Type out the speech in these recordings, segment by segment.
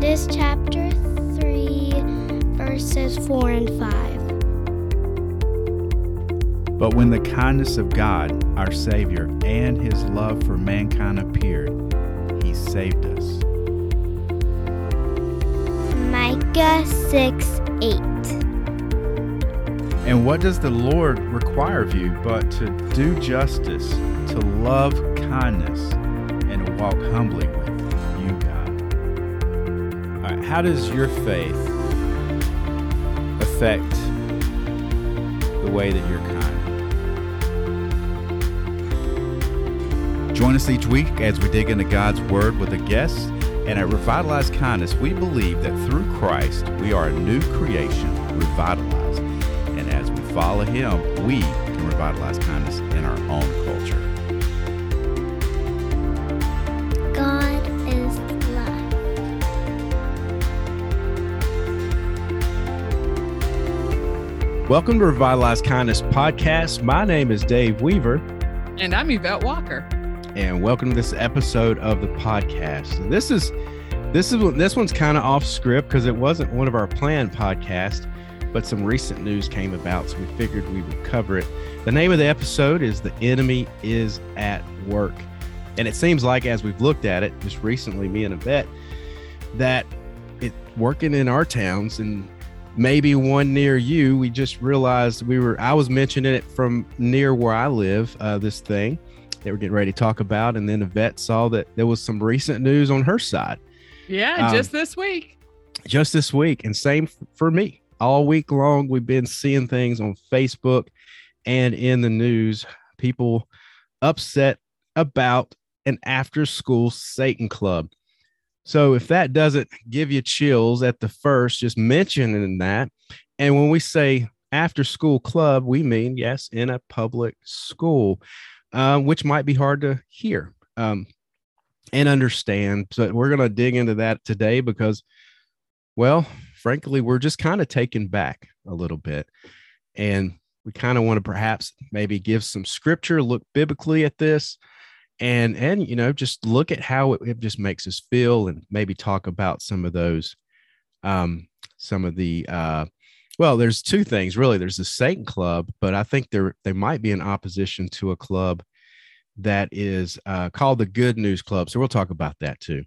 Titus chapter 3, verses 4 and 5. But when the kindness of God, our Savior, and his love for mankind appeared, he saved us. Micah 6 8. And what does the Lord require of you but to do justice, to love kindness, and to walk humbly how does your faith affect the way that you're kind? Join us each week as we dig into God's Word with a guest. And at Revitalized Kindness, we believe that through Christ, we are a new creation, revitalized. And as we follow Him, we can revitalize kindness Welcome to Revitalize Kindness podcast. My name is Dave Weaver, And I'm Yvette Walker. and welcome to this episode of the podcast. This is this is this one's kind of off script because it wasn't one of our planned podcasts, but some recent news came about, so we figured we would cover it. The name of the episode is "The Enemy Is at Work," and it seems like as we've looked at it just recently, me and Yvette, that it working in our towns and maybe one near you. We just realized we were. I was mentioning it from near where I live. Uh, this thing that we're getting ready to talk about, and then Yvette saw that there was some recent news on her side Yeah, Um, just this week. just this week, and same f- for me. All week long, we've been seeing things on Facebook and in the news. People upset about an after-school Satan club. So if that doesn't give you chills at the first, just mentioning that. And when we say after school club, we mean, yes, in a public school, uh, which might be hard to hear um, and understand. So we're going to dig into that today because, well, frankly, we're just kind of taken back a little bit. And we kind of want to perhaps maybe give some scripture, look biblically at this and and you know just look at how it, it just makes us feel and maybe talk about some of those um some of the uh well there's two things really. There's the satan club but i think there they might be in opposition to a club that is uh, called the good news club so we'll talk about that too.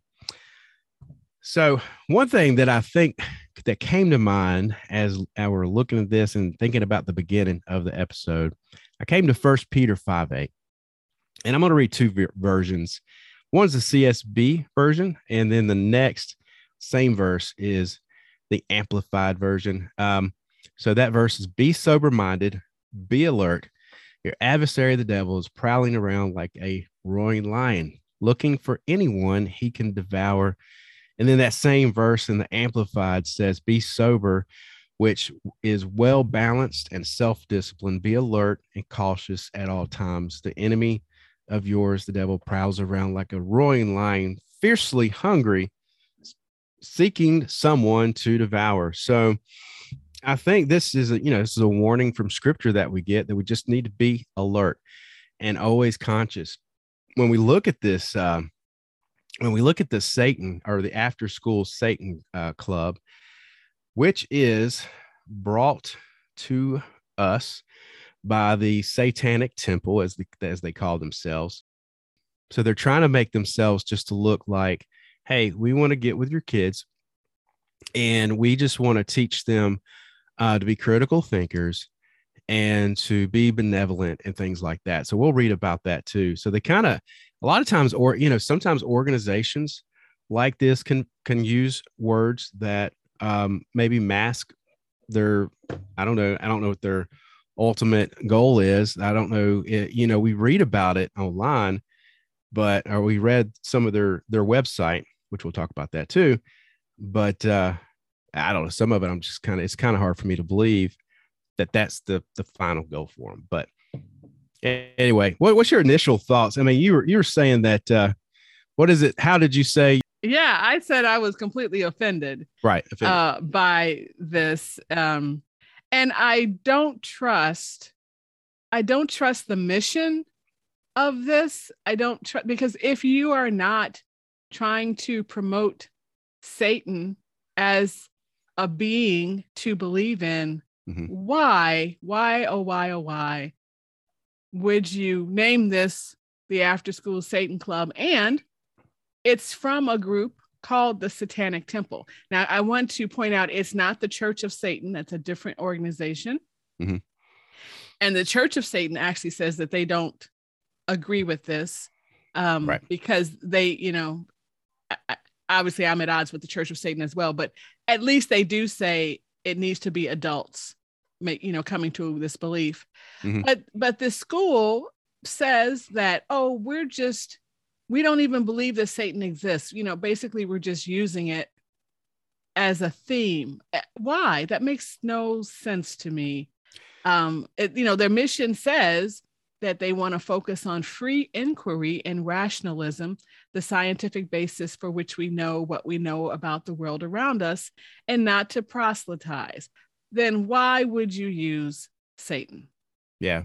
So one thing that i think that came to mind as I were looking at this and thinking about the beginning of the episode i came to first peter 5 8 and I'm going to read two ver- versions. One's the CSB version, and then the next same verse is the amplified version. Um, so that verse is be sober minded, be alert. Your adversary, the devil, is prowling around like a roaring lion, looking for anyone he can devour. And then that same verse in the amplified says, be sober, which is well balanced and self disciplined. Be alert and cautious at all times. The enemy of yours, the devil prowls around like a roaring lion, fiercely hungry, seeking someone to devour. So I think this is a, you know, this is a warning from scripture that we get that we just need to be alert and always conscious. When we look at this, uh, when we look at the Satan or the after school Satan uh, club, which is brought to us by the satanic temple as the, as they call themselves. So they're trying to make themselves just to look like hey we want to get with your kids and we just want to teach them uh, to be critical thinkers and to be benevolent and things like that. So we'll read about that too. So they kind of a lot of times or you know sometimes organizations like this can can use words that um, maybe mask their i don't know i don't know what their ultimate goal is. I don't know, it, you know, we read about it online, but or we read some of their their website, which we'll talk about that too. But uh I don't know, some of it I'm just kind of it's kind of hard for me to believe that that's the the final goal for them. But anyway, what, what's your initial thoughts? I mean, you were you were saying that uh what is it? How did you say Yeah, I said I was completely offended right? offended? uh, by this. Um, and I don't trust, I don't trust the mission of this. I don't trust because if you are not trying to promote Satan as a being to believe in, Mhm. why, why, oh, why, oh, why would you name this the After School Satan Club? And it's from a group called the Satanic Temple. Now, I want to point out it's not the Church of Satan, that's a different organization. Mhm. And the Church of Satan actually says that they don't agree with this um, Right. because they, you know, obviously I'm at odds with the Church of Satan as well, but at least they do say it needs to be adults make you know coming to this belief Mhm. but but the school says that oh we're just we don't even believe that satan exists. You know basically we're just using it as a theme. Eh, why? That makes no sense to me. Um it, you know their mission says that they want to focus on free inquiry and rationalism the scientific basis for which we know what we know about the world around us and not to proselytize. Then why would you use satan? Yeah.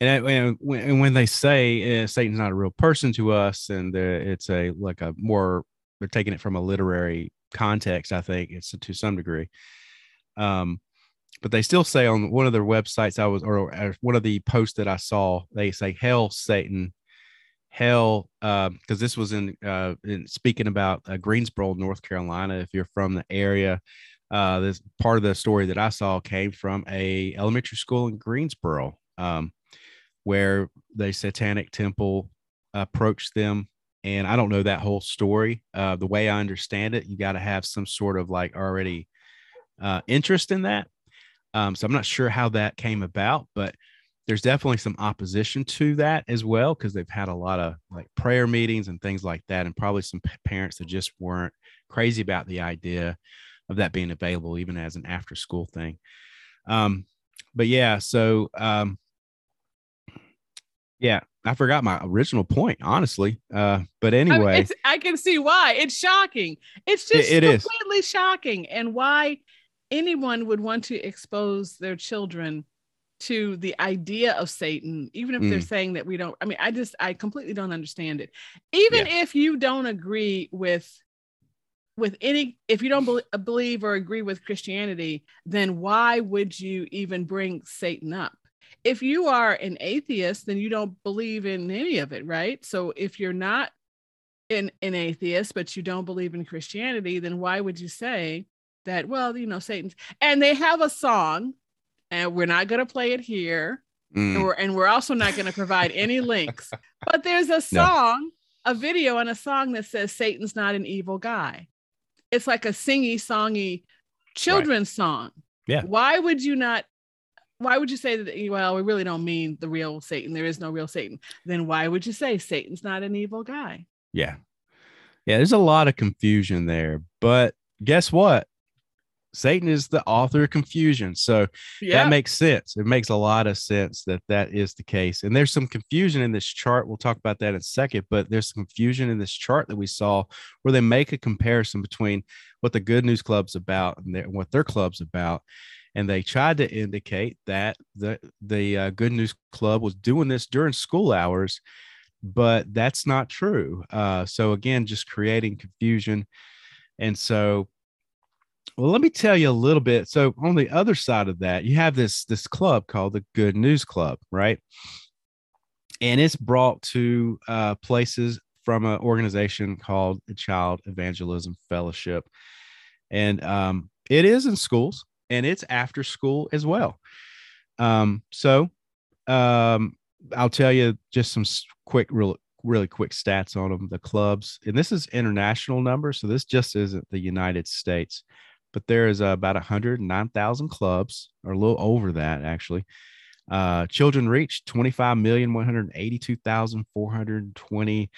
And, and when, they say uh, Satan's not a real person to us, and uh, it's a like a more they're taking it from a literary context, I think it's to some degree. Um, but they still say on one of their websites I was or, or one of the posts that I saw, they say hell Satan, hell because this was in uh in speaking about uh, Greensboro, North Carolina. If you're from the area, uh, this part of the story that I saw came from a elementary school in Greensboro, um, where the Satanic Temple approached them. And I don't know that whole story. Uh, the way I understand it, you got to have some sort of like already uh, interest in that. Um, so I'm not sure how that came about, but there's definitely some opposition to that as well because they've had a lot of like prayer meetings and things like that, and probably some parents that just weren't crazy about the idea of that being available even as an after school thing. Um, but yeah, so um, yeah, I forgot my original point, honestly. Uh, but I, mean, anyway, I can see why it's shocking it's just it is. completely shocking and why anyone would want to expose their children to the idea of satan even if they're Mm. saying that we don't i mean i just i completely don't understand it even if you don't agree with with any if you don't believe or agree with christianity then why would you even bring satan up if you are an atheist then you don't believe in any of it right? So if you're not an, an atheist but you don't believe in christianity then why would you say that well you know satan's and they have a song and we're not going to play it here mm, and we're, and we're also not going to provide any links but there's a song a video and a song that says satan's not an evil guy. It's like a singy songy children's song. Yeah. why would you not why would you say that eh, well we really don't mean the real satan there is no real satan then why would you say satan's not an evil guy yeah, yeah, there's a lot of confusion there. But guess what? Satan is the author of confusion. So yeah that makes sense. It makes a lot of sense that that is the case. And there's some confusion in this chart. We'll talk about that in a second, but there's some confusion in this chart that we saw where they make a comparison between what the Good News Club's about and their, what their club's about. And they tried to indicate that the the uh, Good News Club was doing this during school hours, but that's not true. Uh, so again, just creating confusion. And so well, let me tell you a little bit. So on the other side of that, you have this this club called the Good News Club, right? And it's brought to uh, places from an organization called the Child Evangelism Fellowship, and um, it is in schools and it's after school as well. Um, so um, I'll tell you just some quick, real, really quick stats on them. The clubs, and this is international numbers, so this just isn't the United States but there is uh, about 109,000 clubs, or a little over that actually. Uh, children reached 25,182,420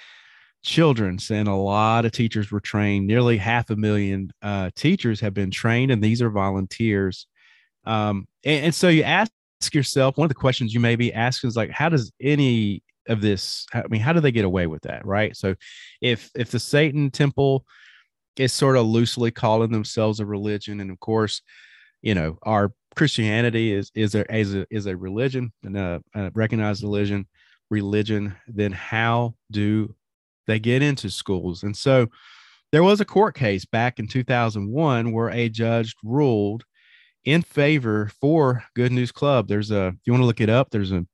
children, and a lot of teachers were trained. Nearly half a million uh, teachers have been trained, and these are volunteers. Um, and, and so you ask yourself, one of the questions you may be asking is like, how does any of this? I mean, how do they get away with that, right? So, if if the Satan Temple is sort of loosely calling themselves a religion and of course you know our christianity is is a is a, is a religion and a, a recognized religion religion then how do they get into schools and so there was a court case back in 2001 where a judge ruled in favor for Good News Club. There's a, if you want to look it up, there's a,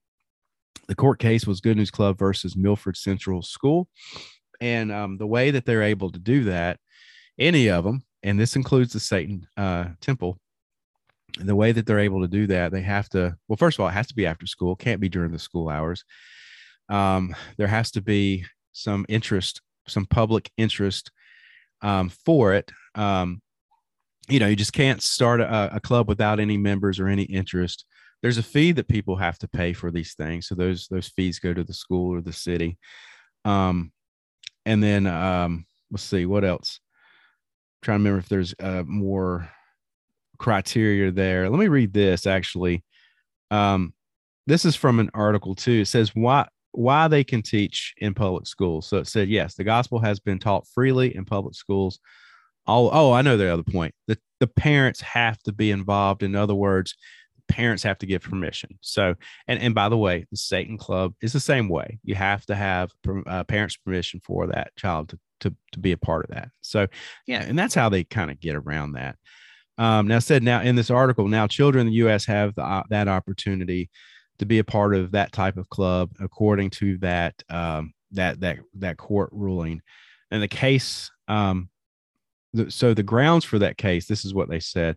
the court case was Good News Club versus Milford Central School. And um, the way that they're able to do that, any of them, and this includes the Satan uh, Temple, the way that they're able to do that, they have to, well, first of all, it has to be after school, can't be during the school hours. Um, there has to be some interest, some public interest um, for it. Um, you know, you just can't start a, a, club without any members or any interest. There's a fee that people have to pay for these things, so those those fees go to the school or the city. Um, and then um, let's see what else. I'm trying to remember if there's uh, more criteria there. Let me read this actually. Um, this is from an article too. It says why why they can teach in public schools. So it said yes, the gospel has been taught freely in public schools. Oh, oh, I know the other point. The the parents have to be involved. In other words, parents have to give permission. So, and and by the way, the Satan Club is the same way. You have to have uh, parents' permission for that child to, to to be a part of that. So, yeah, and that's how they kind of get around that. Um, now said now in this article, now children in the U.S. have the, uh, that opportunity to be a part of that type of club according to that um, that that that court ruling. And the case, um, the, so the grounds for that case, this is what they said.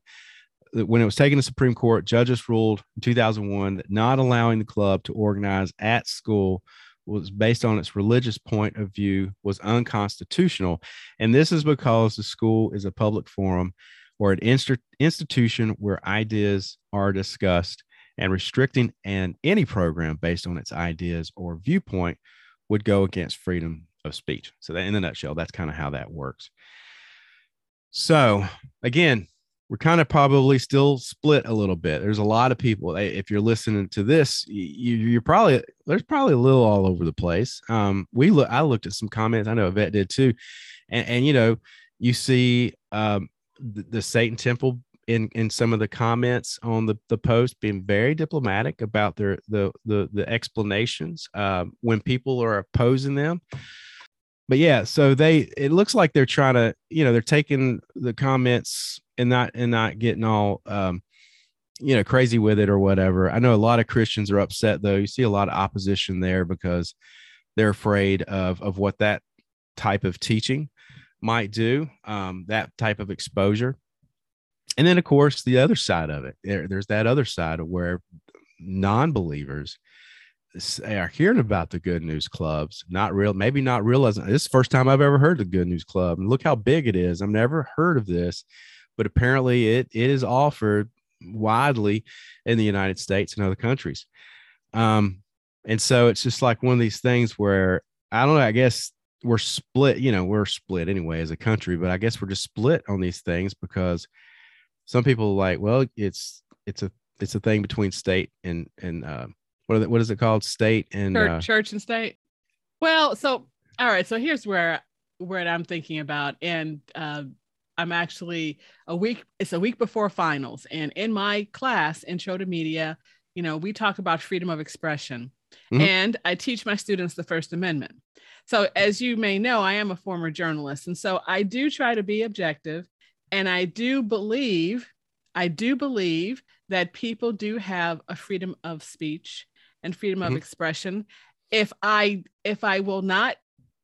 When it was taken to Supreme Court, judges ruled in 2001 that not allowing the club to organize at school was based on its religious point of view was unconstitutional. And this is because the school is a public forum or an inst- institution where ideas are discussed and restricting and any program based on its ideas or viewpoint would go against freedom of speech. So that in a nutshell, that's kind of how that works. So again, we're kind of probably still split a little bit. There's a lot of people. If you're listening to this, you, are probably there's probably a little all over the place. Um, we look. I looked at some comments. I know Yvette did too, and, and you know, you see um, the, the Satan Temple in in some of the comments on the the post being very diplomatic about their the the the explanations um, when people are opposing them. But yeah so they it looks like they're trying to you know they're taking the comments and not and not getting all um you know crazy with it or whatever. I know a lot of christians are upset though. You see a lot of opposition there because they're afraid of of what that type of teaching might do um that type of exposure and then of course the other side of it there, there's that other side of where non-believers are hearing about the good news clubs not real maybe not realizing this is the first time i've ever heard the good news club and look how big it is i've never heard of this but apparently it, it is offered widely in the united states and other countries. Um, and so it's just like one of these things where i don't know i guess we're split you know we're split anyway as a country but i guess we're just split on these things because some people are like, well, it's it's a it's a thing between state and and uh, what what is it called? State and church, uh, church and state. Well, so all right, so here's where where I'm thinking about, and uh, I'm actually a week. It's a week before finals, and in my class, Intro to Media, you know, we talk about freedom of expression, mm-hmm. and I teach my students the First Amendment. So, as you may know, I am a former journalist, and so I do try to be objective and I do believe, I do believe that people do have a freedom of speech and freedom mm-hmm. of expression. If I if I will not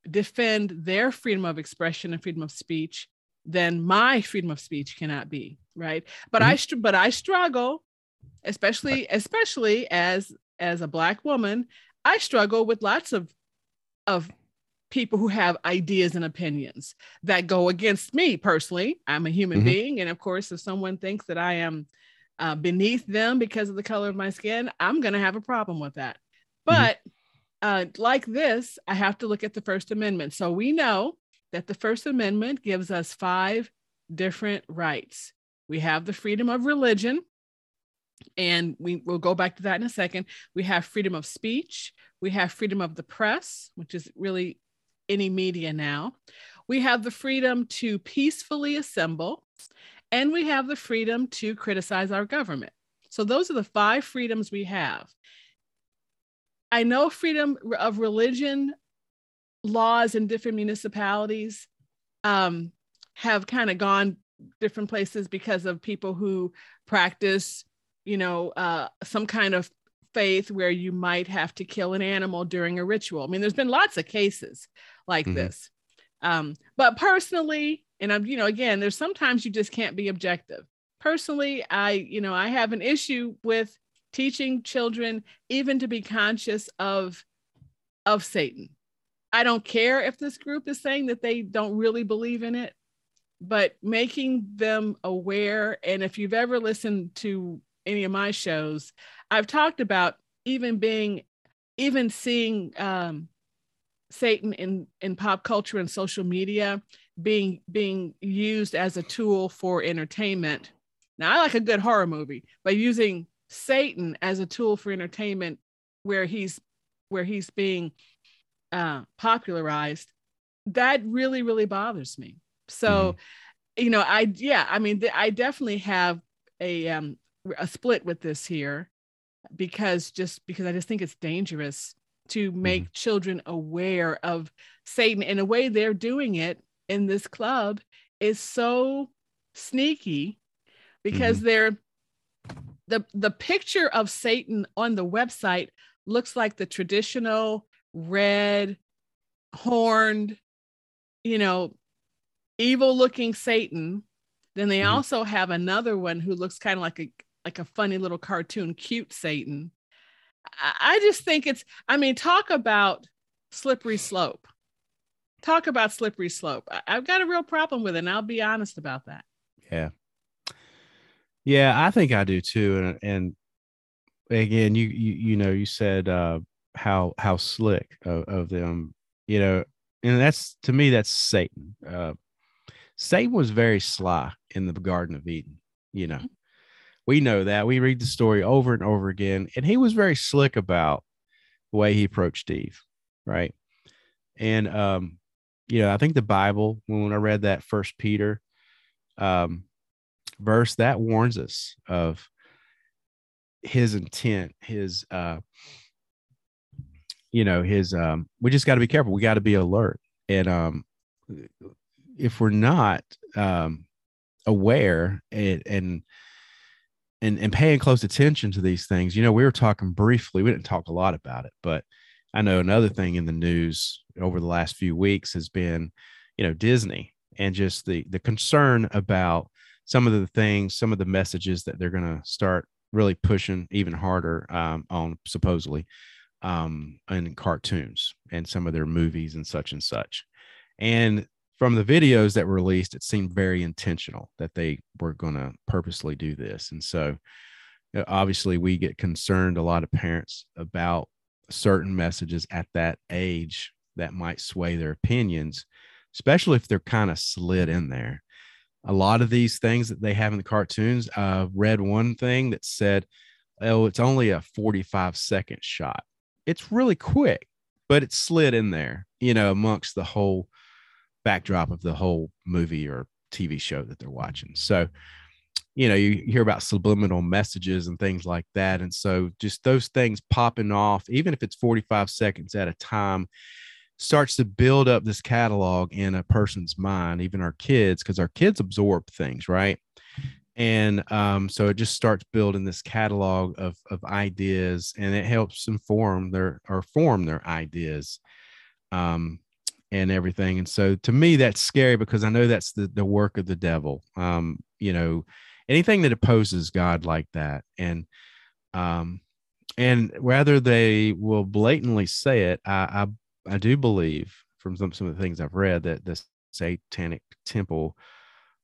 defend their freedom of expression and freedom of speech, then my freedom of speech cannot be right. But mm-hmm. I but I struggle, especially especially as as a black woman, I struggle with lots of of people who have ideas and opinions that go against me personally. I'm a human mm-hmm. being. And of course, if someone thinks that I am uh, beneath them because of the color of my skin, I'm going to have a problem with that. Mm-hmm. But mm-hmm. uh, like this, I have to look at the First Amendment. So we know that the First Amendment gives us five different rights. We have the freedom of religion, and we will go back to that in a second. We have freedom of speech. We have freedom of the press, which is really any media now. We have the freedom to peacefully assemble, and we have the freedom to criticize our government. So, those are the five freedoms we have. I know freedom of religion laws in different municipalities um, have kind of gone different places because of people who practice, you know, uh, some kind of faith where you might have to kill an animal during a ritual. I mean, there's been lots of cases like Mhm. this. Um, but personally, and I'm, you know, again, there's sometimes you just can't be objective. Personally, I, you know, I have an issue with teaching children even to be conscious of of Satan. I don't care if this group is saying that they don't really believe in it, but making them aware. And if you've ever listened to any of my shows, I've talked about even being, even seeing um, Satan in in pop culture and social media being being used as a tool for entertainment. Now I like a good horror movie, but using Satan as a tool for entertainment, where he's where he's being uh, popularized, that really really bothers me. So, you know, I yeah, I mean, th- I definitely have a um a split with this here because just because I just think it's dangerous to make children aware of Satan and the way they're doing it in this club is so sneaky because they're the the picture of Satan on the website looks like the traditional red horned you know evil looking Satan. Then they Mhm. also have another one who looks kind of like a like a funny little cartoon cute Satan I just think it's, I mean, talk about slippery slope. Talk about slippery slope. I've got a real problem with it, and I'll be honest about that. Yeah. Yeah, I think I do too. And and again, you you you know, you said uh how how slick of, of them, you know, and that's to me that's Satan. Uh Satan was very sly in the Garden of Eden, you know. We know that. We read the story over and over again, and he was very slick about the way he approached Eve, right? And um, you know, I think the Bible, when I read that first Peter, um, verse that warns us of his intent his uh you know his um we just got to be careful we got to be alert and um if we're not um aware and and and, and paying close attention to these things you know we were talking briefly we didn't talk a lot about it but i know another thing in the news over the last few weeks has been you know disney and just the the concern about some of the things, some of the messages that they're going to start really pushing even harder um, on supposedly um, in cartoons and some of their movies and such and such. And from the videos that were released, it seemed very intentional that they were going to purposely do this. And so, uh, obviously, we get concerned, a lot of parents, about certain messages at that age that might sway their opinions, especially if they're kind of slid in there a lot of these things that they have in the cartoons i read one thing that said oh it's only a 45 second shot it's really quick but it slid in there you know amongst the whole backdrop of the whole movie or tv show that they're watching so you know you hear about subliminal messages and things like that and so just those things popping off even if it's 45 seconds at a time starts to build up this catalog in a person's mind, even our kids, because our kids absorb things, right? And um, so it just starts building this catalog of of ideas, and it helps inform their or form their ideas, um, and everything. And so to me, that's scary because I know that's the the work of the devil. Um, you know, anything that opposes God like that, and um, and whether they will blatantly say it, I, I I do believe from some, some of the things I've read that the satanic temple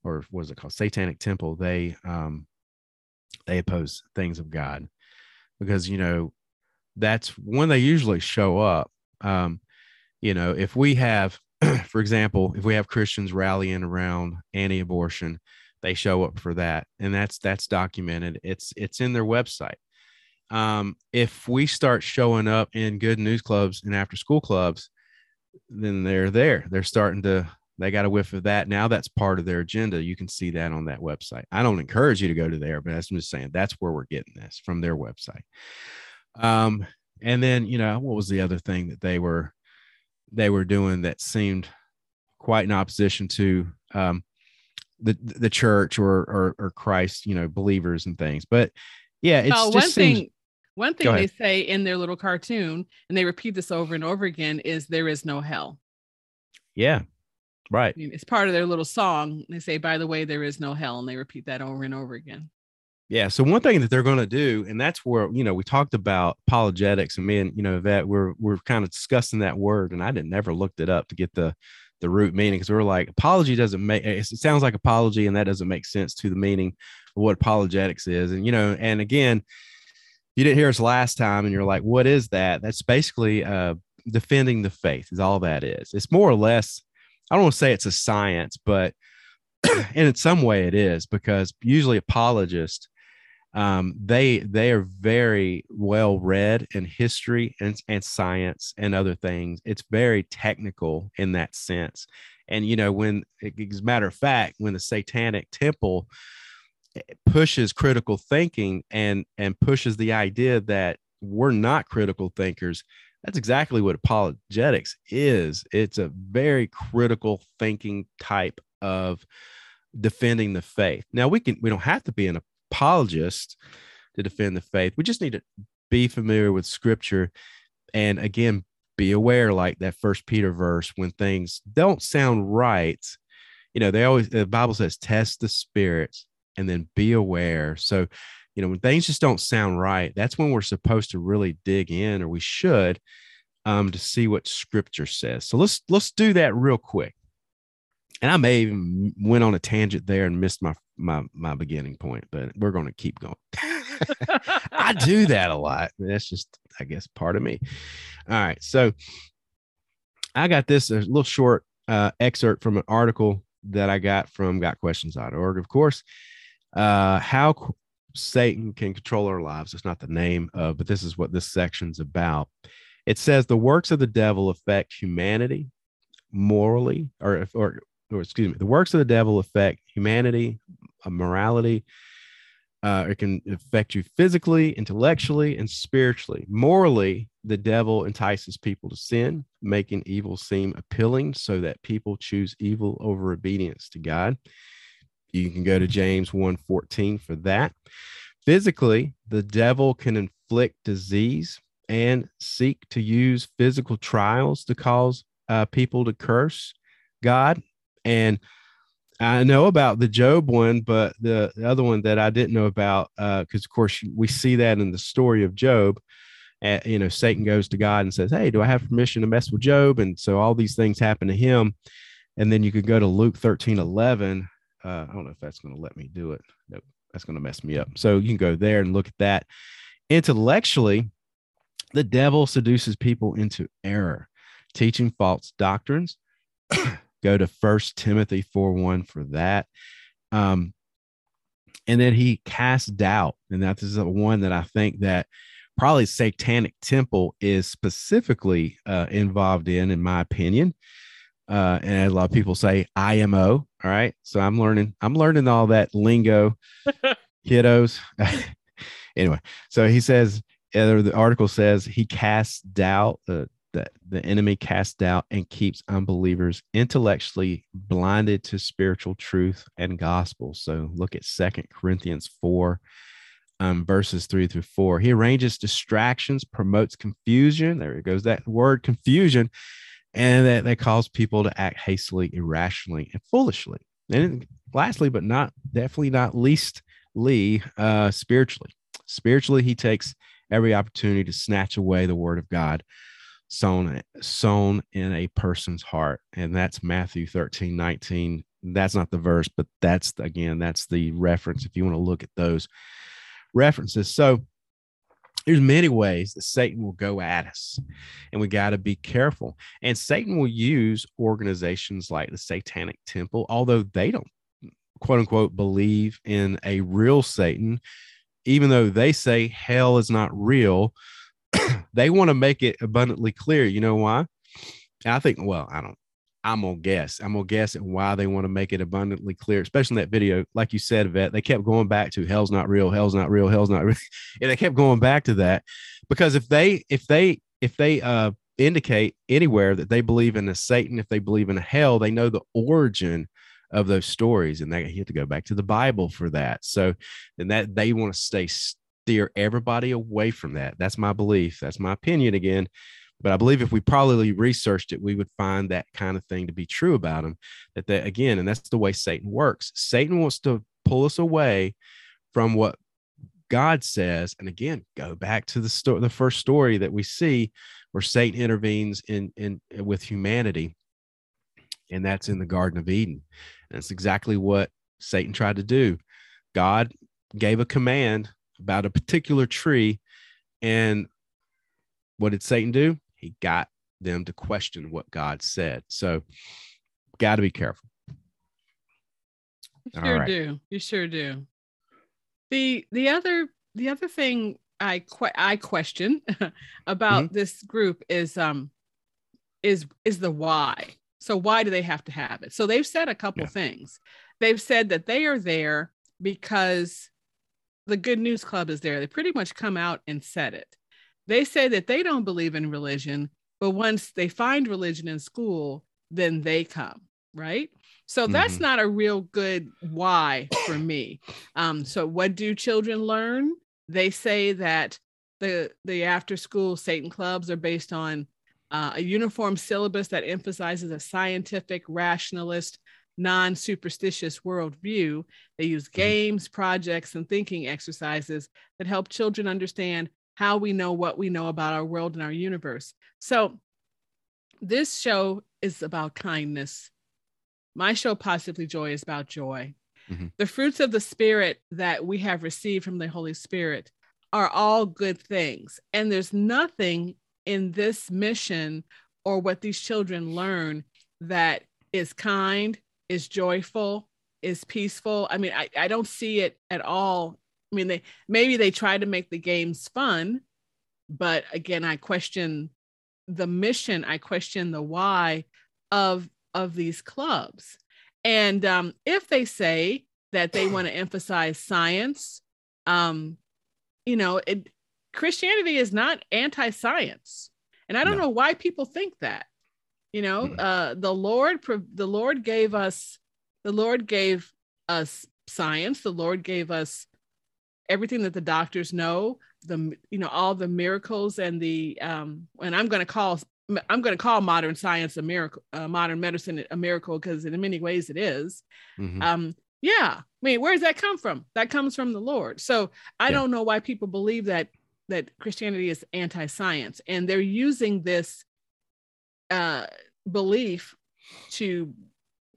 or what is it called? Satanic temple, they um they oppose things of God because you know that's when they usually show up. Um, you know, if we have, for example, if we have Christians rallying around anti-abortion, they show up for that, and that's that's documented. It's it's in their website um, if we start showing up in good news clubs and after school clubs, then they're there. They're starting to, they got a whiff of that. Now that's part of their agenda. You can see that on that website. I don't encourage you to go to there, but I'm just saying that's where we're getting this from their website. Um, and then, you know, what was the other thing that they were, they were doing that seemed quite in opposition to um, the the church or, or or Christ, you know, believers and things. But yeah, it's just one seems- thing one thing they say in their little cartoon, and they repeat this over and over again, is there is no hell. yeah, right. I mean, it's part of their little song. They say, by the way, there is no hell, and they repeat that over and over again. Yeah. So one thing that they're going to do, and that's where you know we talked about apologetics, and me and you know that we're we're kind of discussing that word, and I didn't never looked it up to get the the root meaning because we are like apology doesn't make it sounds like apology, and that doesn't make sense to the meaning of what apologetics is, and you know, and again, you didn't hear us last time, and you're like, what is that? That's basically uh, defending the faith is all that is. It's more or less. I don't want to say it's a science, but and in some way it is because usually apologists um, they they are very well read in history and, and science and other things. It's very technical in that sense. And you know, when as a matter of fact, when the Satanic Temple eh, pushes critical thinking and and pushes the idea that we're not critical thinkers, that's exactly what apologetics is. It's a very critical thinking type of defending the faith. Now we can we don't have to be an apologist to defend the faith. We just need to be familiar with scripture and again be aware like that first Peter verse when things don't sound right. You know, they always the Bible says test the spirits and then be aware. So, you know, when things just don't sound right, that's when we're supposed to really dig in or we should um to see what scripture says. So let's let's do that real quick and I may even went on a tangent there and missed my my my beginning point, but we're going to keep going. I do that a lot. That's just, I guess, part of me. All right, so I got this a little short uh, excerpt from an article that I got from GotQuestions.org, of course. Uh, how qu- Satan can control our lives. It's not the name of, but this is what this section's about. It says the works of the devil affect humanity morally, or or or excuse me, the works of the devil affect humanity, uh, morality. Uh, it can affect you physically, intellectually, and spiritually. Morally, the devil entices people to sin, making evil seem appealing so that people choose evil over obedience to God. You can go to James 1:14 for that. Physically, the devil can inflict disease and seek to use physical trials to cause uh, people to curse God. And I know about the Job one, but the, the other one that I didn't know about, because of course we see that in the story of Job. Uh, you know, Satan goes to God and says, "Hey, do I have permission to mess with Job?" And so all these things happen to him. And then you could go to Luke 13, 11. Uh, I don't know if that's going to let me do it. Nope, that's going to mess me up. So you can go there and look at that. Intellectually, the devil seduces people into error, teaching false doctrines. Go to First Timothy 4 1 for that. Um, and then he casts doubt. And that is the one that I think that probably Satanic Temple is specifically uh, involved in, in my opinion. Uh, and a lot of people say IMO. All right. So I'm learning, I'm learning all that lingo, kiddos. anyway, so he says, uh, the article says he casts doubt, uh, that the enemy casts doubt and keeps unbelievers intellectually blinded to spiritual truth and gospel. So look at Second Corinthians 4, um, verses 3 through 4. He arranges distractions, promotes confusion. There it goes, that word confusion, and that, that cause people to act hastily, irrationally, and foolishly. And lastly, but not definitely not leastly, uh, spiritually. Spiritually, he takes every opportunity to snatch away the word of God sown sown in a person's heart and that's matthew 13 19 that's not the verse but that's again that's the reference if you want to look at those references. So there's many ways that satan will go at us and we got to be careful. And satan will use organizations like the satanic temple although they don't quote unquote believe in a real satan even though they say hell is not real they want to make it abundantly clear. You know why? And I think, well, I don't, I'm gonna guess. I'm gonna guess at why they want to make it abundantly clear, especially in that video. Like you said, Vet, they kept going back to hell's not real, hell's not real, hell's not real. and they kept going back to that because if they if they if they uh indicate anywhere that they believe in a Satan, if they believe in a hell, they know the origin of those stories, and they have to go back to the Bible for that. So, and that they want to stay steer everybody away from that. That's my belief. That's my opinion again. But I believe if we probably researched it, we would find that kind of thing to be true about them. That that again, and that's the way Satan works. Satan wants to pull us away from what God says. And again, go back to the story, the first story that we see where Satan intervenes in in with humanity, and that's in the Garden of Eden. And it's exactly what Satan tried to do. God gave a command about a particular tree, and what did Satan do? He got them to question what God said. So, got to be careful. You sure right. do. You sure do. The the other the other thing I que- I question about mm-hmm. this group is um is is the why. So why do they have to have it? So they've said a couple yeah. things. They've said that they are there because the Good News Club is there. They pretty much come out and said it. They say that they don't believe in religion, but once they find religion in school, then they come, right? So that's mm-hmm. not a real good why for me. Um, so what do children learn? They say that the the after school Satan clubs are based on uh, a uniform syllabus that emphasizes a scientific, rationalist, non superstitious worldview. They use mm-hmm. games, projects, and thinking exercises that help children understand how we know what we know about our world and our universe. So, this show is about kindness. My show, Positively Joy, is about joy. Mm-hmm. The fruits of the Spirit that we have received from the Holy Spirit are all good things. And there's nothing in this mission or what these children learn that is kind, is joyful, is peaceful. I mean, I, I don't see it at all. I mean, they maybe they try to make the games fun, but again, I question the mission, I question the why of of these clubs. And um, if they say that they want to emphasize science, um, you know, it, Christianity is not anti-science, and I don't no. know why people think that. You know, mm. uh, the Lord, the Lord gave us, the Lord gave us science. The Lord gave us everything that the doctors know. The you know all the miracles and the um, and I'm going to call I'm going to call modern science a miracle, uh, modern medicine a miracle because in many ways it is. Mm-hmm. Um, yeah, I mean, where does that come from? That comes from the Lord. So I yeah. don't know why people believe that that Christianity is anti-science, and they're using this uh, belief to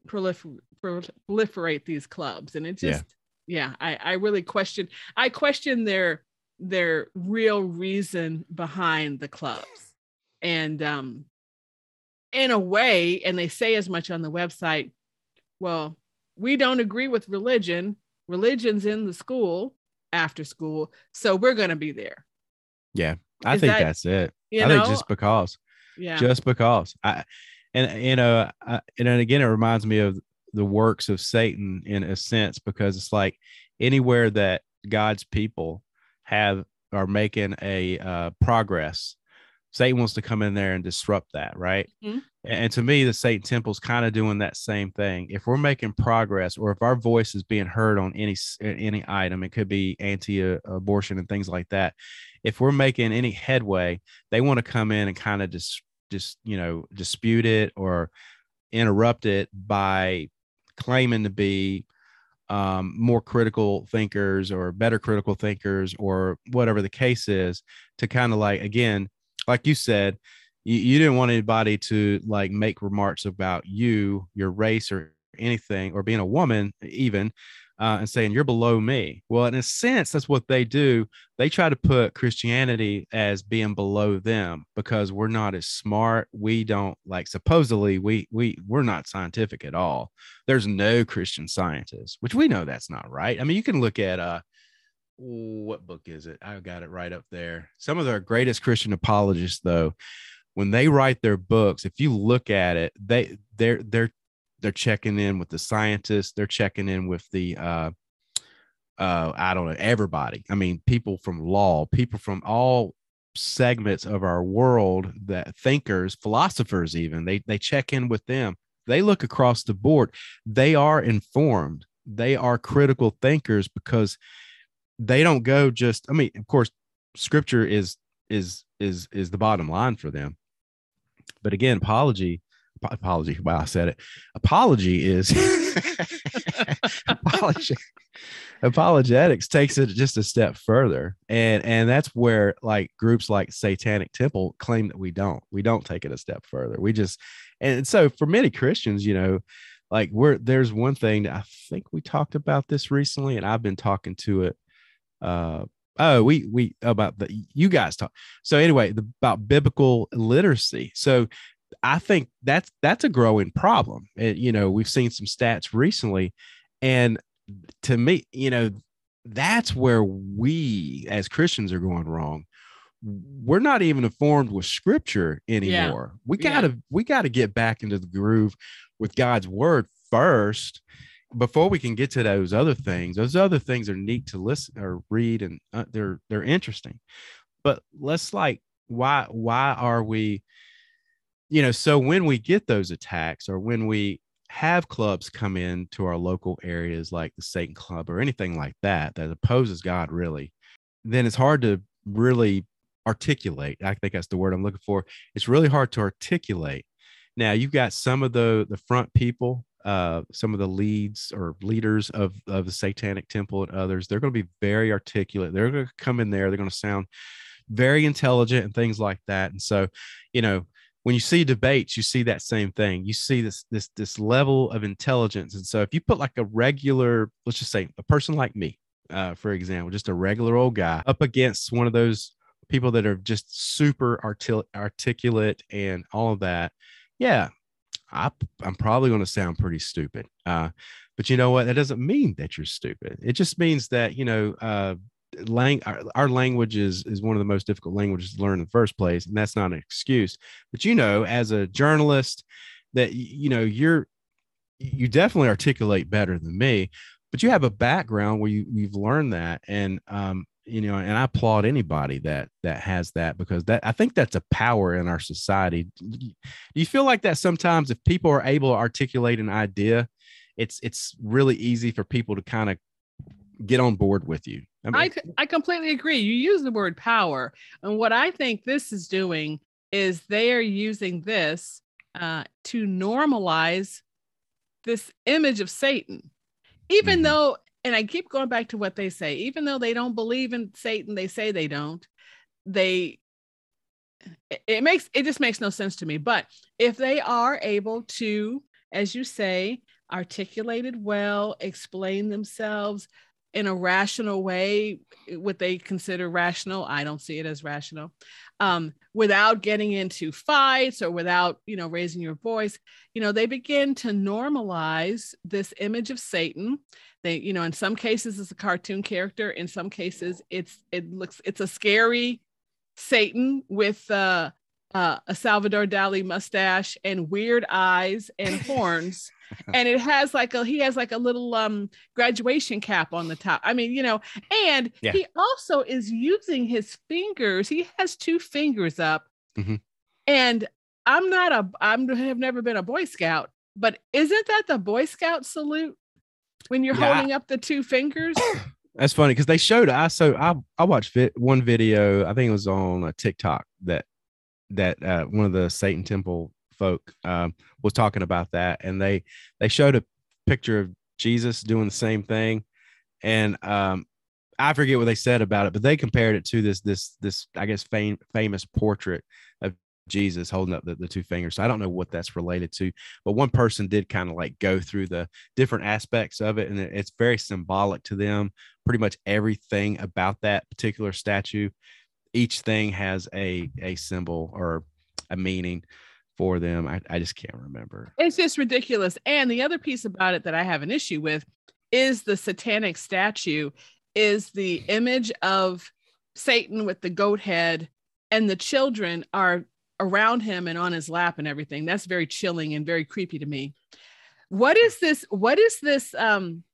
prolifer- proliferate these clubs, and it just yeah, yeah I, I really question I question their their real reason behind the clubs, and um, in a way, and they say as much on the website. Well, we don't agree with religion. Religion's in the school after school, so we're going to be there. Yeah, I Is think that, that's it. I know? think just because. Yeah. Just because. I and you know, I, and again, it reminds me of the works of Satan in a sense because it's like anywhere that God's people have are making a uh, progress, Satan wants to come in there and disrupt that, right? Mm-hmm. And to me, the Satan Temple is kind of doing that same thing. If we're making progress, or if our voice is being heard on any any item, it could be anti-abortion and things like that. If we're making any headway, they want to come in and kind of just just you know dispute it or interrupt it by claiming to be um, more critical thinkers or better critical thinkers or whatever the case is to kind of like again like you said you, you didn't want anybody to like make remarks about you, your race, or anything, or being a woman, even, uh, and saying you're below me. Well, in a sense, that's what they do. They try to put Christianity as being below them because we're not as smart. We don't like supposedly we we we're not scientific at all. There's no Christian scientists, which we know that's not right. I mean, you can look at uh what book is it? I got it right up there. Some of the greatest Christian apologists, though, when they write their books, if you look at it, they they're they're they're checking in with the scientists, they're checking in with the uh uh I don't know, everybody. I mean, people from law, people from all segments of our world that thinkers, philosophers, even they they check in with them. They look across the board. They are informed. They are critical thinkers because they don't go just. I mean, of course, scripture is is is is the bottom line for them. But again, apology apology. Wow, I said it. Apology is apology. Apologetics takes it just a step further, and and that's where like groups like Satanic Temple claim that we don't. We don't take it a step further. We just and so for many Christians, you know, like we're there's one thing that I think we talked about this recently, and I've been talking to it. Uh, oh, we we about the you guys talk. So anyway, the, about biblical literacy. So I think that's that's a growing problem. And, you know, we've seen some stats recently, and to me, you know, that's where we as Christians are going wrong. We're not even informed with scripture anymore. Yeah. We gotta yeah. we gotta get back into the groove with God's word first before we can get to those other things. Those other things are neat to listen or read, and uh, they're they're interesting. But let's like why why are we you know, so when we get those attacks or when we have clubs come in to our local areas like the Satan Club or anything like that that opposes God really, then it's hard to really articulate. I think that's the word I'm looking for. It's really hard to articulate. Now you've got some of the the front people, uh, some of the leads or leaders of of the Satanic Temple and others. They're going to be very articulate. They're going to come in there. They're going to sound very intelligent and things like that. And so, you know, when you see debates you see that same thing. You see this this this level of intelligence. And so if you put like a regular let's just say a person like me uh, for example just a regular old guy up against one of those people that are just super artil- articulate and all of that yeah I, i'm probably going to sound pretty stupid uh, but you know what? That doesn't mean that you're stupid. It just means that you know uh, lang- our, our, language is is one of the most difficult languages to learn in the first place and that's not an excuse. But you know as a journalist that you know you're you definitely articulate better than me but you have a background where you you've learned that and um you know and i applaud anybody that that has that because that i think that's a power in our society. Do you feel like that sometimes if people are able to articulate an idea it's it's really easy for people to kind of get on board with you. I, mean, I, I completely agree. You use the word power. And what I think this is doing is they are using this uh, to normalize this image of Satan. Even mm-hmm. though, and I keep going back to what they say, even though they don't believe in Satan, they say they don't. They, it makes, it just makes no sense to me. But if they are able to, as you say, articulated well, explain themselves, in a rational way, what they consider rational. I don't see it as rational. Um, without getting into fights or without, you know, raising your voice, you know, they begin to normalize this image of Satan. They, you know, in some cases it's a cartoon character. In some cases it's it looks it's a scary Satan with uh, uh, a Salvador Dali mustache and weird eyes and horns and it has like a he has like a little um graduation cap on the top. I mean, you know, and yeah. he also is using his fingers. He has two fingers up. Mm-hmm. And I'm not a I'm have never been a Boy Scout, but isn't that the Boy Scout salute when you're yeah. holding up the two fingers? That's funny because they showed I so I I watched vi- one video I think it was on a TikTok that that uh, one of the Satan Temple folk um, was talking about that, and they they showed a picture of Jesus doing the same thing, and um, I forget what they said about it, but they compared it to this this this I guess fam- famous portrait of Jesus holding up the, the two fingers. So I don't know what that's related to, but one person did kind of like go through the different aspects of it, and it's very symbolic to them. Pretty much everything about that particular statue, each thing has a a symbol or a meaning for them. I, I just can't remember. It's just ridiculous. And the other piece about it that I have an issue with is the satanic statue is the image of Satan with the goat head and the children are around him and on his lap and everything. That's very chilling and very creepy to me. What is this what is this um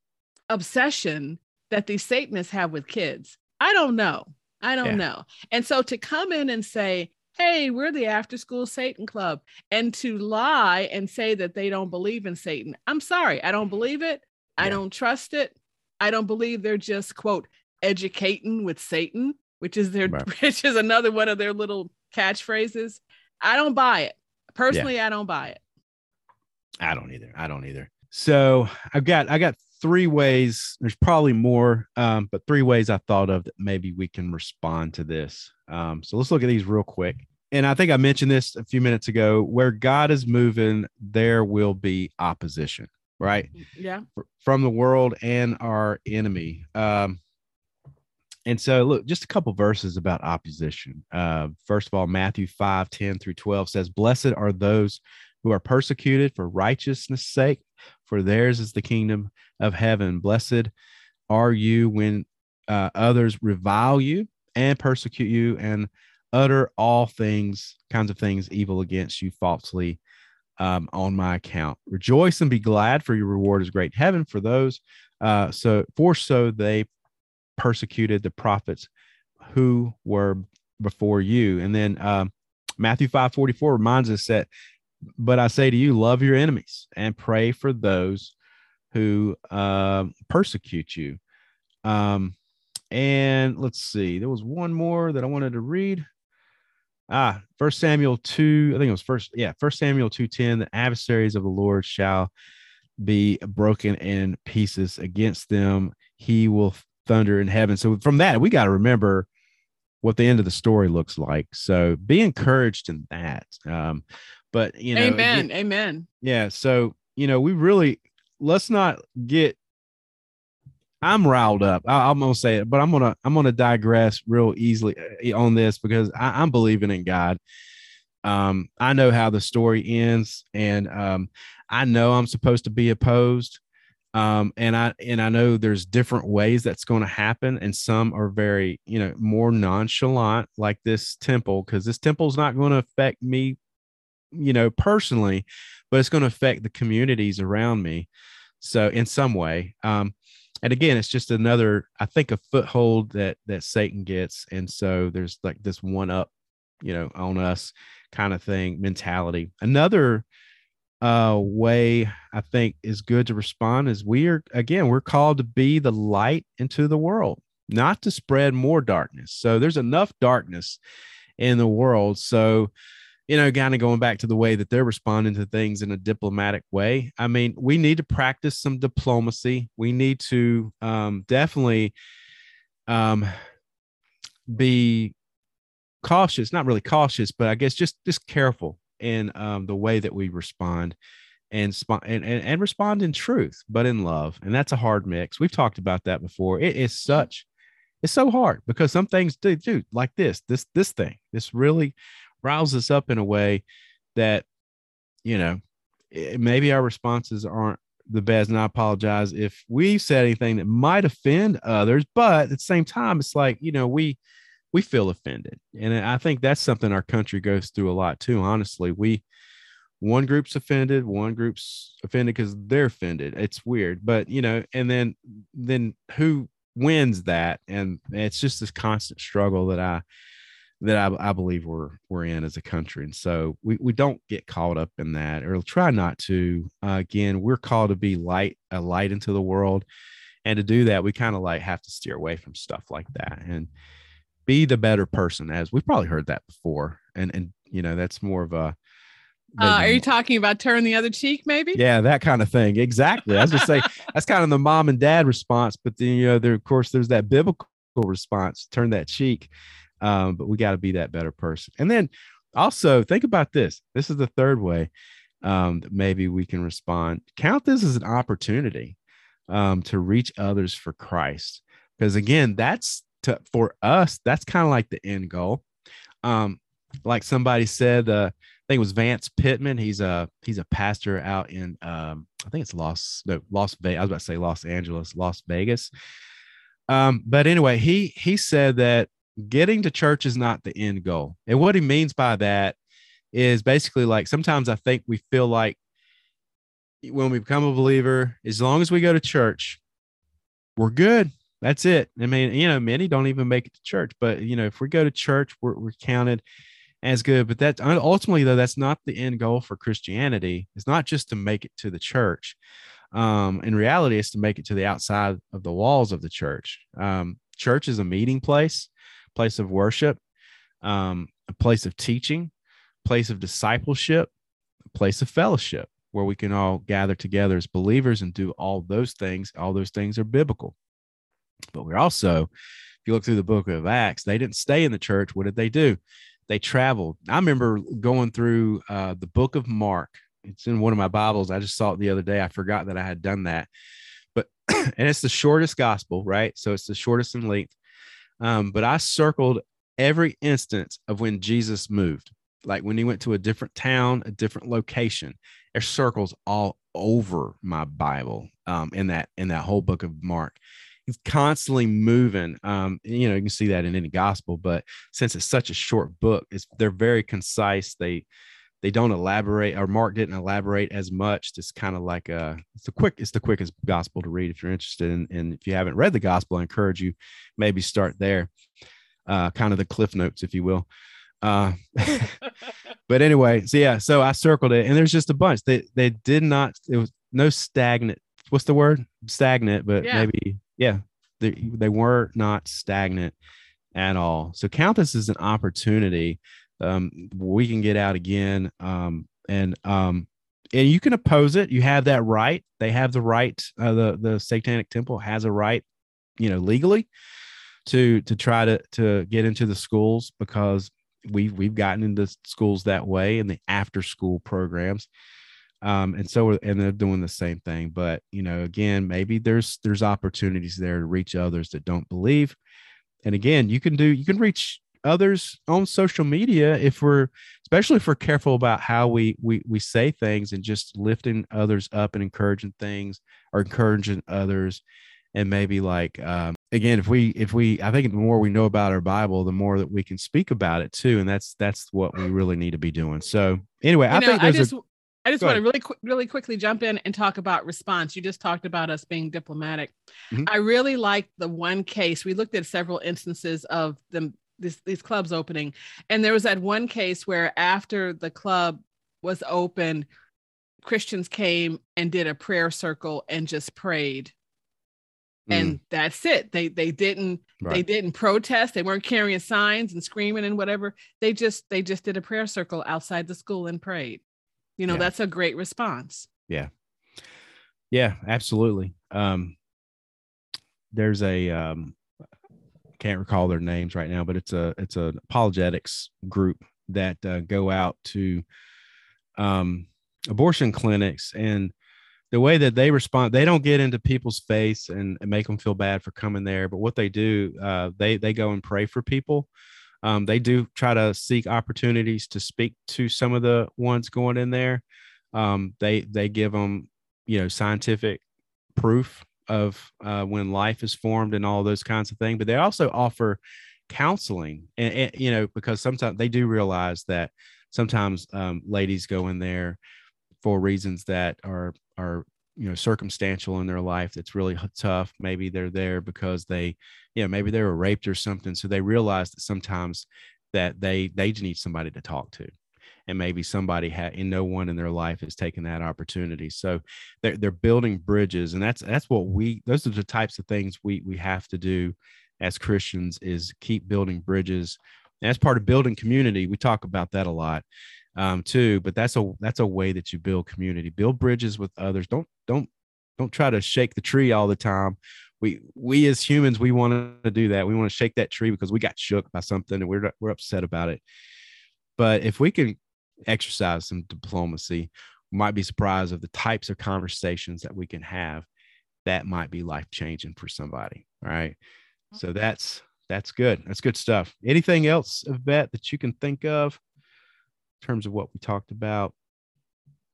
obsession that these satanists have with kids? I don't know. I don't Yeah. know. And so to come in and say, hey, we're the after school Satan club, and to lie and say that they don't believe in Satan, I'm sorry, I don't believe it. I don't trust it. I don't believe they're just, quote, educating with Satan, which is their, Right. which is another one of their little catchphrases. I don't buy it. Personally, I don't buy it. I don't either. I don't either. So I've got I got three ways. There's probably more, um, but three ways I thought of that maybe we can respond to this. Um, so let's look at these real quick. And I think I mentioned this a few minutes ago. Where God is moving, there will be opposition, right? Yeah. fr- from the world and our enemy. Um, and so, look, just a couple verses about opposition. Uh, first of all, Matthew 5 10 through 12 says, Blessed are those who are persecuted for righteousness' sake, for theirs is the kingdom of heaven. Blessed are you when uh, others revile you and persecute you and utter all things, kinds of things evil against you falsely um, on my account. Rejoice and be glad, for your reward is great heaven. For those, uh, so for so they persecuted the prophets who were before you. And then um, Matthew five forty four reminds us that, but I say to you, love your enemies and pray for those who um persecute you. Um, and let's see, there was one more that I wanted to read. Ah, First Samuel two. I think it was first. Yeah, First Samuel two ten. The adversaries of the Lord shall be broken in pieces against them. He will thunder in heaven. So from that, we got to remember what the end of the story looks like. So be encouraged in that. Um, but you know, Amen. Amen. yeah. So, you know, we really let's not get I'm riled up. I, I'm gonna say it, but I'm gonna I'm gonna digress real easily uh, on this because I, I'm believing in God. Um, I know how the story ends, and um, I know I'm supposed to be opposed. Um, and I and I know there's different ways that's going to happen, and some are very, you know, more nonchalant, like this temple, because this temple's not going to affect me, you know, personally, but it's going to affect the communities around me. So in some way, um, and again, it's just another, I think, a foothold that that Satan gets, and so there's like this one up, you know, on us kind of thing mentality. Another uh way I think is good to respond is we are again we're called to be the light into the world, not to spread more darkness. So there's enough darkness in the world. So you know, kind of going back to the way that they're responding to things in a diplomatic way. I mean, we need to practice some diplomacy. We need to um, definitely um, be cautious, not really cautious, but I guess just just careful in um, the way that we respond and, sp- and and and respond in truth, but in love. And that's a hard mix. We've talked about that before. It is such it's so hard because some things do, do like this, this, this thing, this really riles us up in a way that, you know, maybe our responses aren't the best. And I apologize if we said anything that might offend others, but at the same time, it's like, you know, we, we feel offended. And I think that's something our country goes through a lot too. Honestly, we, one group's offended, one group's offended because they're offended. It's weird, but you know, and then, then who wins that? And it's just this constant struggle that I, that I, I believe we're we're in as a country, and so we, we don't get caught up in that, or try not to. Uh, again, we're called to be light, a light into the world, and to do that, we kind of like have to steer away from stuff like that and be the better person. As we've probably heard that before, and and you know that's more of a Uh, are you talking about turn the other cheek, maybe? yeah, that kind of thing. Exactly. I was just say that's kind of the mom and dad response, but then you know, there of course there's that biblical response, turn that cheek. Um, but we got to be that better person. And then also think about this. This is the third way um, that maybe we can respond. Count this as an opportunity um, to reach others for Christ, because again, that's to, for us. That's kind of like the end goal. Um, like somebody said, uh, I think it was Vance Pitman. He's a he's a pastor out in um, I think it's Los no Las Vegas. I was about to say Los Angeles, Las Vegas. Um, but anyway, he he said that getting to church is not the end goal, and what he means by that is basically like sometimes I think we feel like when we become a believer, as long as we go to church, we're good. That's it. I mean, you know, many don't even make it to church, but you know, if we go to church, we're, we're counted as good. But that ultimately, though, that's not the end goal for Christianity. It's not just to make it to the church. Um, in reality, it's to make it to the outside of the walls of the church. Um, church is a meeting place, place of worship, um, a place of teaching, place of discipleship, a place of fellowship where we can all gather together as believers and do all those things. All those things are biblical. But we're also, if you look through the book of Acts, they didn't stay in the church. What did they do? They traveled. I remember going through uh, the book of Mark. It's in one of my Bibles. I just saw it the other day. I forgot that I had done that. But, and it's the shortest gospel, right? So it's the shortest in length. Um, but I circled every instance of when Jesus moved, like when he went to a different town, a different location. There's circles all over my Bible um, in that in that whole book of Mark he's constantly moving. Um, you know, you can see that in any gospel, but since it's such a short book, it's they're very concise. They they don't elaborate, or Mark didn't elaborate as much. It's kind of like a it's the quick, it's the quickest gospel to read if you're interested. In, and if you haven't read the gospel, I encourage you maybe start there. Uh, kind of the cliff notes, if you will. Uh, but anyway, so yeah, so I circled it, and there's just a bunch. They they did not. It was no stagnant. What's the word? Stagnant, but yeah. maybe yeah, they, they were not stagnant at all. So count this as an opportunity. Um, we can get out again. Um, and um, and you can oppose it. You have that right. They have the right. Uh, the the Satanic Temple has a right, you know, legally, to to try to to get into the schools because we've we've gotten into schools that way in the after school programs um, and so and they're doing the same thing but you know again maybe there's there's opportunities there to reach others that don't believe and again you can do you can reach others on social media if we're especially if we're careful about how we we we say things and just lifting others up and encouraging things or encouraging others and maybe like um, again if we if we i think the more we know about our bible the more that we can speak about it too and that's that's what we really need to be doing so anyway you i know, think I just, a, I just want ahead. to really, qu- really quickly jump in and talk about response. You just talked about us being diplomatic. Mm-hmm. I really like the one case. We looked at several instances of them this, these clubs opening, and there was that one case where after the club was open, Christians came and did a prayer circle and just prayed. And mm. that's it. They they didn't right. they didn't protest. They weren't carrying signs and screaming and whatever. They just they just did a prayer circle outside the school and prayed you know yeah. that's a great response yeah yeah absolutely um there's a um can't recall their names right now but it's a it's an apologetics group that uh, go out to um abortion clinics and the way that they respond they don't get into people's face and, make them feel bad for coming there but what they do uh, they they go and pray for people um, they do try to seek opportunities to speak to some of the ones going in there. Um, they they give them you know scientific proof of uh, when life is formed and all those kinds of things, but they also offer counseling and, and you know because sometimes they do realize that sometimes um, ladies go in there for reasons that are are you know circumstantial in their life that's really tough. Maybe they're there because they you know maybe they were raped or something so they realize that sometimes that they they just need somebody to talk to and maybe somebody had and no one in their life has taken that opportunity so they're, they're building bridges and that's that's what we those are the types of things we we have to do as christians is keep building bridges and as part of building community we talk about that a lot um, too. But that's a that's a way that you build community, build bridges with others. Don't don't don't try to shake the tree all the time. We we as humans we want to do that. We want to shake that tree because we got shook by something and we're we're upset about it. But if we can exercise some diplomacy, we might be surprised of the types of conversations that we can have that might be life changing for somebody. All right. So that's that's good. That's good stuff. Anything else, Yvette, that you can think of? In terms of what we talked about?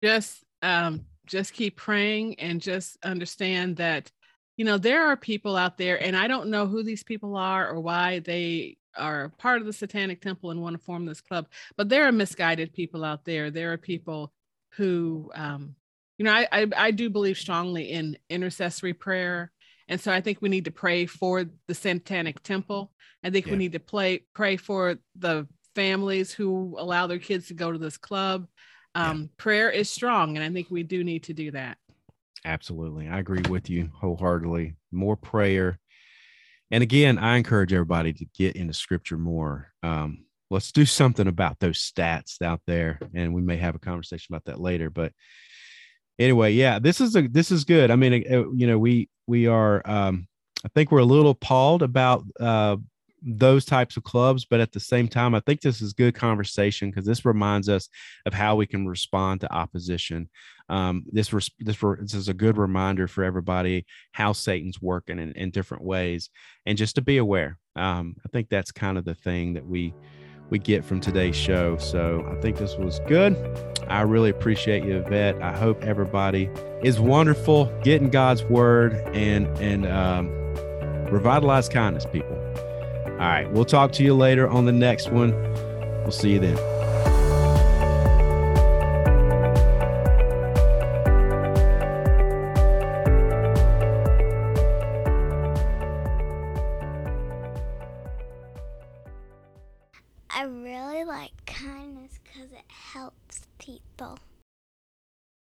Just um, just keep praying and just understand that you know there are people out there, and I don't know who these people are or why they are part of the Satanic Temple and want to form this club, but there are misguided people out there. There are people who, um, you know, I, I I do believe strongly in intercessory prayer And so I think we need to pray for the Satanic Temple. I think Yeah. we need to play pray for the families who allow their kids to go to this club. Um, Prayer is strong, and I think we do need to do that. Absolutely. I agree with you wholeheartedly. More prayer. And again, I encourage everybody to get into scripture more. Um, let's do something about those stats out there. And we may have a conversation about that later. But anyway, yeah, this is a this is good. I mean, uh, you know, we we are um I think we're a little appalled about uh those types of clubs, but at the same time, I think this is good conversation because this reminds us of how we can respond to opposition um, this res- this re- this is a good reminder for everybody how Satan's working in, in different ways, and just to be aware. Um, I think that's kind of the thing that we we get from today's show. So I think this was good. I really appreciate you, Yvette. I hope everybody is wonderful, getting God's word and and um, revitalize kindness, people. All right, we'll talk to you later on the next one. We'll see you then.